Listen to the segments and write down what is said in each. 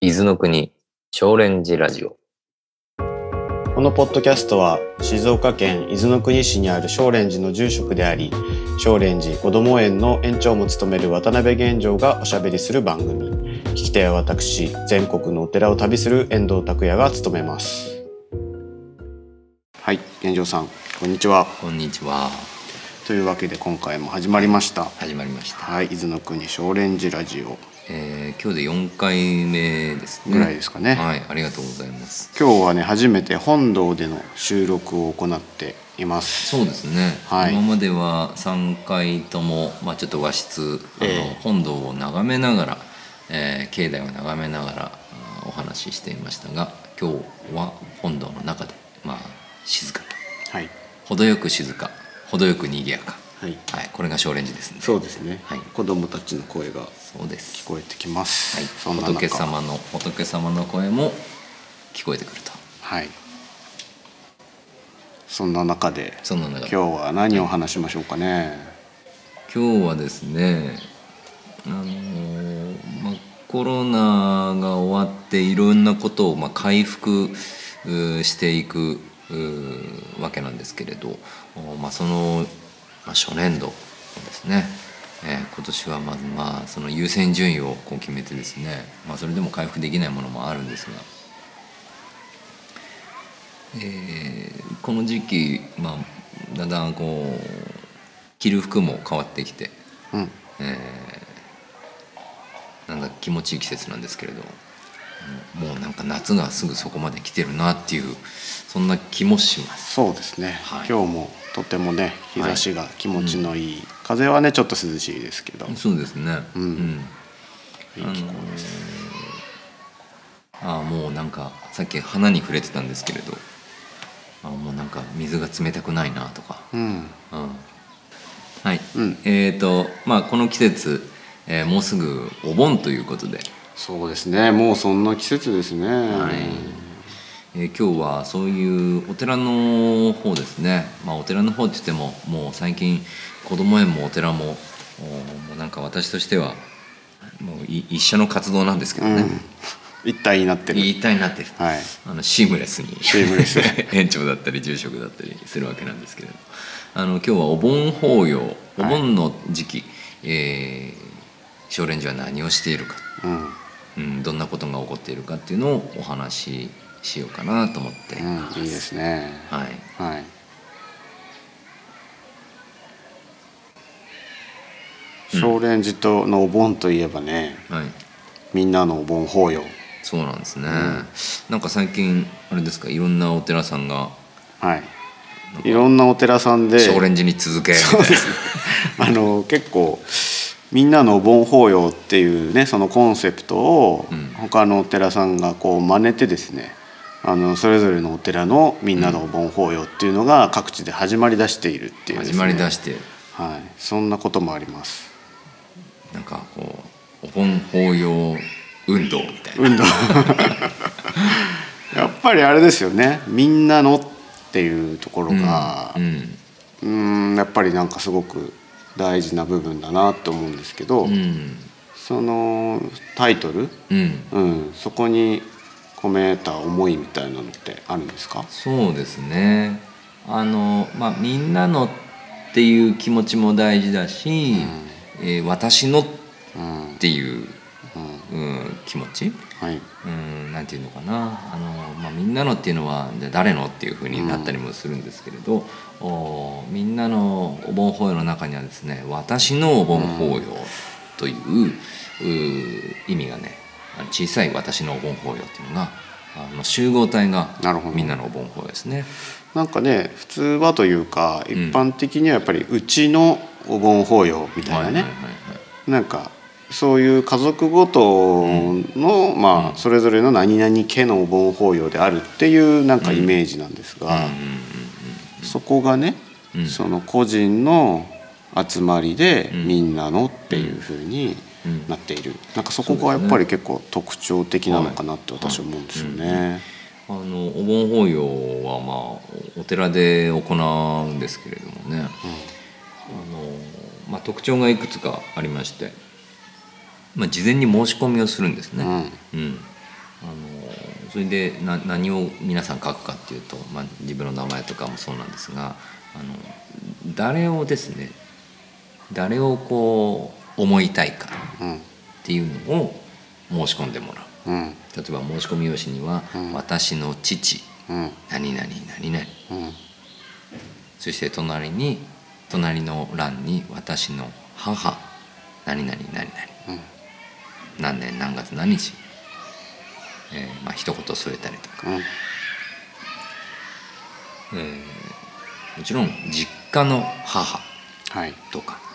伊豆の国少蓮寺ラジオ。このポッドキャストは静岡県伊豆の国市にある少蓮寺の住職であり少蓮寺こども園の園長も務める渡辺玄城がおしゃべりする番組。聞き手は私全国のお寺を旅する遠藤拓也が務めます。はい玄城さんこんにちは。こんにちはというわけで今回も始まりました。始まりました、はい伊豆の国少蓮寺ラジオ。えー今日で4回目ですね。ぐらいですかね、はいありがとうございます。今日はね初めて本堂での収録を行っています。そうですね、はい。今までは3回とも、まあ、ちょっと和室あの、ええ。本堂を眺めながら、えー境内を眺めながらあーお話ししていましたが今日は本堂の中で、まあ、静かはい。程よく静か程よく賑やか、はい。はい、これが少蓮寺ですね。そうですね、はい。子供たちの声がそうです。聞こえてきます、はい、そん仏様の仏様の声も聞こえてくると。はい。そんな中でそんな中で。今日は何を話しましょうかね、今日はですねあのーまあ、コロナが終わっていろんなことを、まあ、回復していくわけなんですけれど、おまあ、その、まあ、初年度ですね、えー今年はまず、まあ、その優先順位をこう決めてですね、まあ、それでも回復できないものもあるんですが。えーこの時期、まあ、だんだんこう着る服も変わってきて、うん。えーなんだ気持ちいい季節なんですけれどうんもうなんか夏がすぐそこまで来てるなっていうそんな気もします。そうですね、はい。今日もとてもね日差しが気持ちのいい、風はねちょっと涼しいですけど、そうですね、うん。いい気候です、ああもうなんかさっき花に触れてたんですけれど。あもうなんか水が冷たくないなとか。うん。うん。はい、うん。えっ、とまあこの季節、えーもうすぐお盆ということで、そうですね。もうそんな季節ですね、はいえー今日はそういうお寺の方ですね。まあお寺の方って言ってももう最近子ども園もお寺もおもうなんか私としてはもうい一緒の活動なんですけどね、うん。一体になってる。一体になってる、はい。あのシームレスに。シームレス。園長だったり住職だったりするわけなんですけれどあの今日はお盆法要お盆の時期、えー少蓮寺は何をしているか、うん。うん、どんなことが起こっているかっていうのをお話ししようかなと思って、うん、いいですね。はい、はい。少蓮寺とのお盆といえばねはい、みんなのお盆法要。そうなんですね、なんか最近あれですかいろんなお寺さんがはい。いろんなお寺さんで少蓮寺に続け。みたいなあの結構みんなのお盆法要っていうねそのコンセプトをうん。他のお寺さんがこう真似てですねあのそれぞれのお寺のみんなのお盆法要っていうのが各地で始まりだしているっていうです、始ね、まりだして。はい、そんなこともあります。なんかこうお盆法要運動みたいな。運動。やっぱりあれですよね。みんなのっていうところがうんやっぱりなんかすごく大事な部分だなと思うんですけど、うん。そのタイトル、うん。うん、そこに込めた思いみたいなのってあるんですか？そうですね。あのまあみんなのっていう気持ちも大事だし、えー私のっうん。ていう、うん。うん、気持ち？はい。うん、なんていうのかな。あの、まあ、みんなのっていうのはじゃあ誰のっていうふうになったりもするんですけれど、おみんなのお盆法要の中にはですね「私のお盆法要」という,、う意味がね小さい「私のお盆法要」っていうのがあの集合体がみんなのお盆法要ですね。なんかね普通はというか一ん。般的にはやっぱりうちのお盆法要みたいなね、なんかそういう家族ごとの、まあそれぞれの何々家のお盆法要であるっていうなんかイメージなんですが、そこがね、うん。その個人の集まりでうん。みんなのっていうふうにうんなっている、なんかそこがやっぱり結構特徴的なのかなって私は思うんですよね。あのお盆法要はまあお寺で行うんですけれどもね、あのまあ、特徴がいくつかありまして、まあ、事前に申し込みをするんですね。うん。それでな何を皆さん書くかっていうと、まあ、自分の名前とかもそうなんですがあの誰をですね誰をこう思いたいかうん。っていうのを申し込んでもらう。うん。例えば申し込み用紙には「うん。私の父うん。何々何々。うん」そして隣に隣の欄に「私の母何々何々」うん。何年何月何日、えーまあ一言添えたりとか、うん。えーもちろん実家の母はい。とか、はい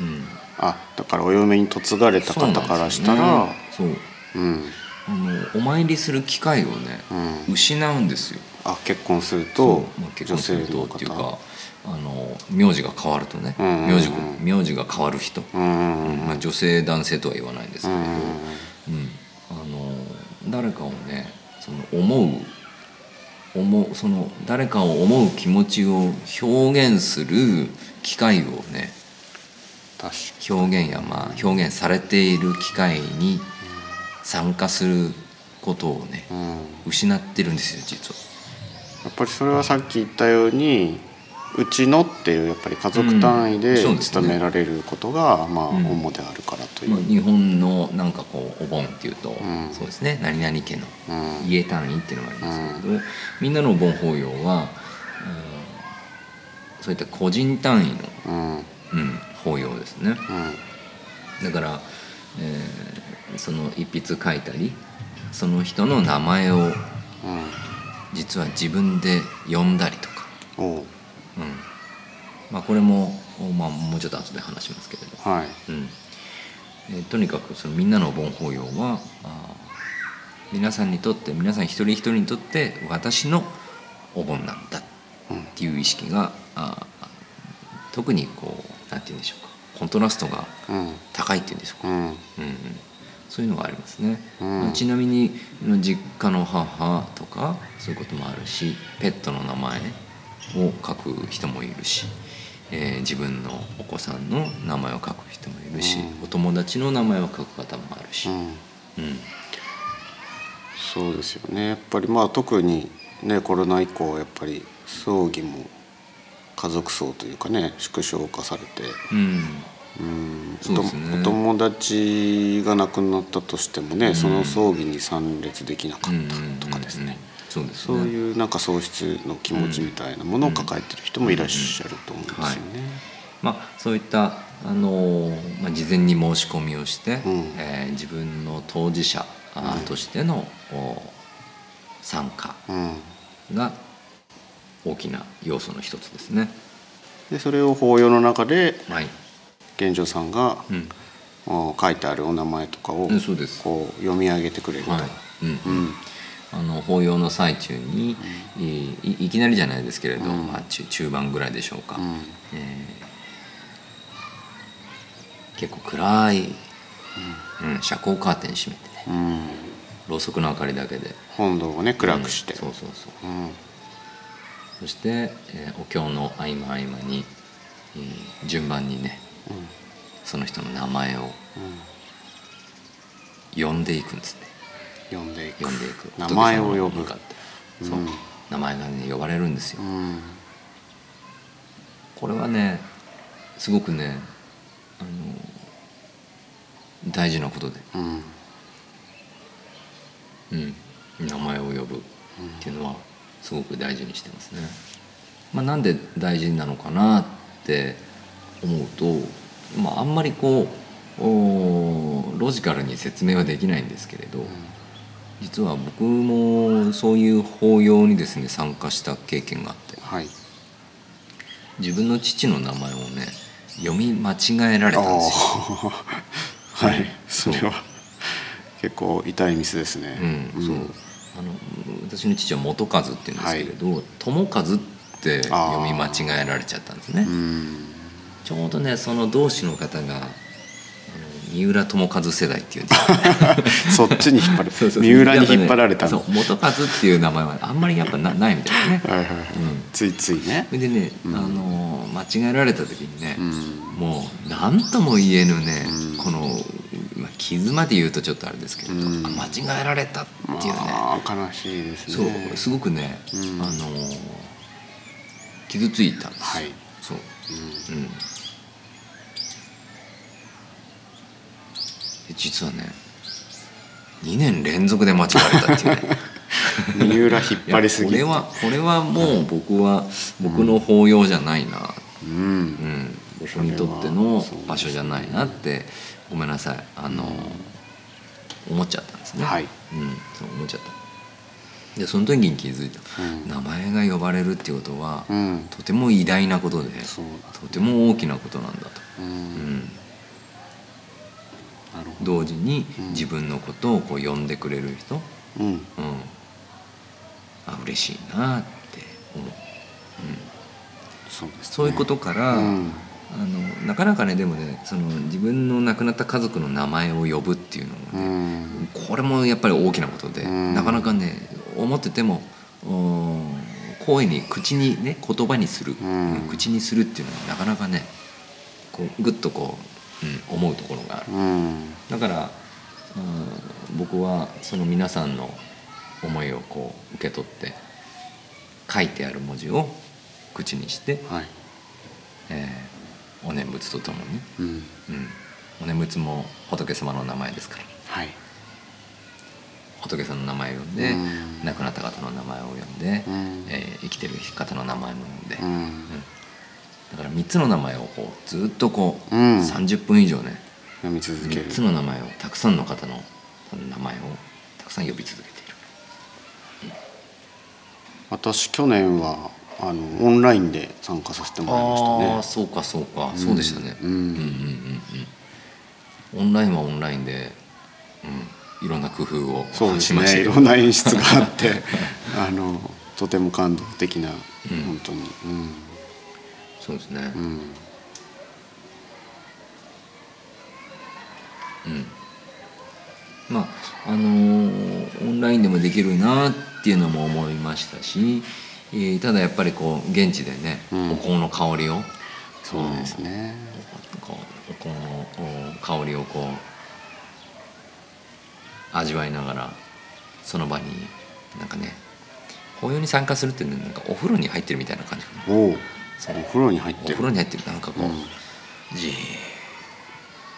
うん、あだからお嫁に嫁がれた方からしたらそう,、うん。あのお参りする機会をね、うん。失うんですよ。あ結婚するそとう。まあ、結女婚するとっていうか方。あの名字が変わるとね、うんうんうん。名字名字が変わる人、うんうんうん。まあ、女性男性とは言わないんですけれど、うんうんあの誰かをねその思う思うその誰かを思う気持ちを表現する機会をね確表現やまあ表現されている機会に参加することをねかうん。失ってるんですよ実は。やっぱりそれはさっき言ったようにうちのっていうやっぱり家族単位うん。で勤められることがまあうん。主であるからといまあ、う。日本のなんかこうお盆っていうと、ん。そうですね。何々家のうん。家単位っていうのがありますけれど、みんなのお盆法要は、うんそういった個人単位の、ね。だから、えーその一筆書いたりその人の名前をうん実は自分で呼んだりとか、おう。うん。まあ、これも、まあ、もうちょっと後で話しますけれど、はい。うん。えーとにかくそのみんなのお盆法要はあー皆さんにとって皆さん一人一人にとって私のお盆なんだっていう意識があー特にこうなんて言うんでしょうかコントラストがうん。高いっていうんでしょうか、うん。うんうん、そういうのがありますね、うん。まあちなみに実家の母とかそういうこともあるしペットの名前を書く人もいるし、えー自分のお子さんの名前を書く人もいるし、うん。お友達の名前を書く方もあるし、うん。うん。そうですよね。やっぱりまあ特にねコロナ以降やっぱり葬儀も家族葬というかね縮小化されて。うん。うん。ね。お友達が亡くなったとしてもね、うん。その葬儀に参列できなかうんったとかですね、そうですね。そういうなんか喪失の気持ちみたいなものを抱えてる人もいらっしゃると思うんですよね。まあ、そういった、あのーまあ、事前に申し込みをして、うん。えー自分の当事者としての、お参加うん。が大きな要素の一つですね。でそれを法要の中ではい、玄奘さんが、うん。お書いてあるお名前とかをこう読み上げてくれると。はい。うん。うん。あの法要の最中に、えーいいきなりじゃないですけれど、うん。まあ、中中盤ぐらいでしょうか、うん。えー結構暗い、うん、遮光カーテン閉めてね。うん。ろうそくの明かりだけで。本堂をね暗くして、うん。そうそうそう。うんそして、えーお経の合間合間に、えー順番にねうん。その人の名前をうん。呼んでいくんですね。読んでいく。呼んでいく。名前を呼ぶ。かって。そう、うん名前がね呼ばれるんですよ、うん。これはねすごくねあの大事なことで、うん。うん、名前を呼ぶっていうのはすごく大事にしてますね。まあ、なんで大事なのかなって思うと、まあ、あんまりこうおロジカルに説明はできないんですけれど、実は僕もそういう法要にですね参加した経験があってはい。自分の父の名前をね読み間違えられたんですよ。はい。それは結構痛いミスですね。うん、そうあの私の父は元和って言うんですけれど、友和って読み間違えられちゃったんですね、うん。ちょうどねその同志の方が三浦友和世代っていうんで そっちに引っ張る。三浦に引っ張られたの、そう元和っていう名前はあんまりやっぱなないみたいなね。はいはいはい、うん。ついついね。でね、うん。あの間違えられた時にねう、ん。もう何とも言えぬね、うん。この、まあ、傷まで言うとちょっとあれですけれど、うん。あ間違えられたっていうね、まあ悲しいですね。そうすごくね、うん。あの傷ついたんです、はい、そう、うん。うん、で実はね2年連続で間違えたっていうね。三浦引っ張りすぎ。これはこれはもう僕は僕の法要じゃないな、ううん。ん、僕にとっての場所じゃないなってごめんなさい。あの、思っちゃったんですね、はい。うん、そう思っちゃった。でその時に気づいた、うん。名前が呼ばれるっていうことは、うん。とても偉大なことでそうだ。とても大きなことなんだと、うん、同時にうん。自分のことをこう呼んでくれる人、うん。うん、あ嬉しいなって思う、うん、そうです、ね、そういうことから、うんあのなかなかねでもねその自分の亡くなった家族の名前を呼ぶっていうのうもね、ん。これもやっぱり大きなことで、うん。なかなかね思っててもうん声に口にね言葉にする、うん。口にするっていうのはなかなかねこうグッとこう、うん、思うところがある。うん。だから、うん、僕はその皆さんの思いをこう受け取って書いてある文字を口にして、はい。えーお念仏とともに、うん。うん、お念仏も仏様の名前ですから。はい。仏さんの名前を呼んで、うん。亡くなった方の名前を呼んで、うん。えー生きてる方の名前も呼んで、うん。うん。だから3つの名前をこうずっとこう、うん。30分以上ね読み続ける。3つの名前をたくさんの方の名前をたくさん呼び続けている。私去年はあのオンラインで参加させてもらいましたね。ああそうかそうか、そうでしたね、うん。うんうんうん。うんオンラインはオンラインで、うん、いろんな工夫をそうですしましたけど。ねいろんな演出があって あのとても感動的な、うん。本当に。そうですね、うん、うん、うんまああのーオンラインでもできるなっていうのも思いましたし、えーただやっぱりこう現地でね、うん。お香の香りをそうですね。こうお香のお香りをこう味わいながらその場になんかね法要に参加するっていうのはなんかお風呂に入ってるみたいな感じおお風呂に入っおてる。風呂に入ってるなんかこう、うん。じーっ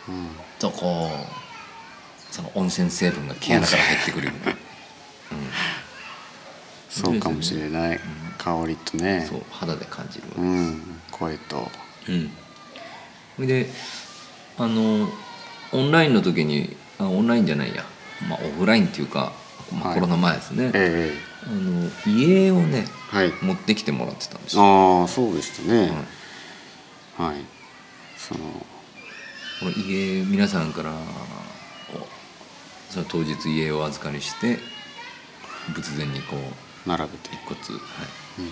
うんとこうその温泉成分が毛穴から入ってくるような、そうかもしれない、香りとうん、ね。そう肌で感じるわけうです、ん声と。うん、それであのオンラインの時にあオンラインじゃないや、まあ、オフラインっていうか、まあ、はい。コロナ前ですね、えあの家をねえはい。持ってきてもらってたんですよ、ああそうでしたね、はい。はい。そのこの家皆さんからその当日家をお預かりして仏前にこう並べて一骨はい。うん。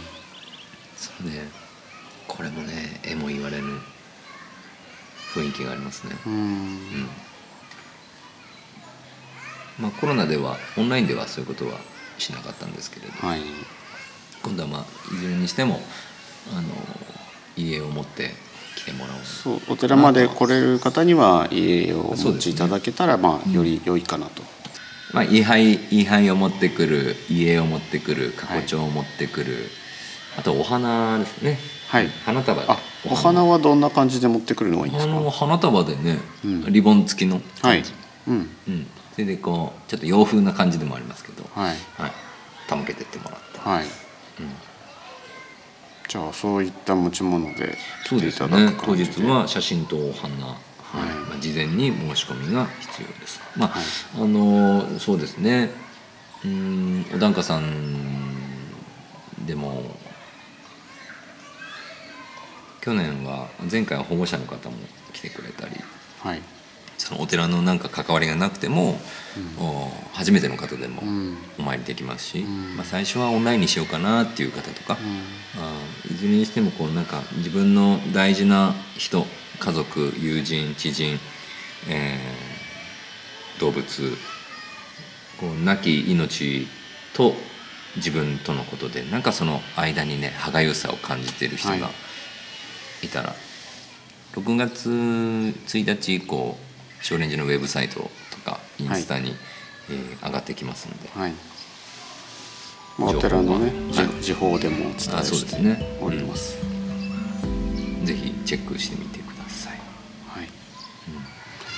それね。これもねえも言われる雰囲気がありますね。うん。うん。まあコロナではオンラインではそういうことはしなかったんですけれど、はい。今度はまあいずれにしてもあの家を持って来てもらおう。そうお寺まで来れる方には家をお持ちいただけたら、まあより良いかなと、まあ、位牌位牌を持ってくる家を持ってくる過去帳を持ってくる、あとお花ですね。はい。花束。であお花はどんな感じで持ってくるのがいいんですか？花束でね、うん。リボン付きのはい。うん。うん、それでこうちょっと洋風な感じでもありますけど、はい。はい、手向けてってもらった、はい。うん、じゃあそういった持ち物でそう来ていたですね当だく感じで。日は写真とお花、はい。まあ、事前に申し込みが必要です。まあ、はい。あのそうですね。うんお檀家さんでも去年は前回は保護者の方も来てくれたりはい。そのお寺のなんか関わりがなくても、お初めての方でもうん。お参りできますし、うん。まあ、最初はオンラインにしようかなっていう方とか、うん。あーいずれにしてもこうなんか自分の大事な人家族友人知人えー動物こう亡き命と自分とのことでなんかその間にね歯がゆさを感じてる人がはい。いたら、6月1日以降少年寺のウェブサイトとかインスタに、えー上がってきますので。はい。まあお寺のね情報が時時報でもお伝えあそうでしてすね。おります、ぜひチェックしてみて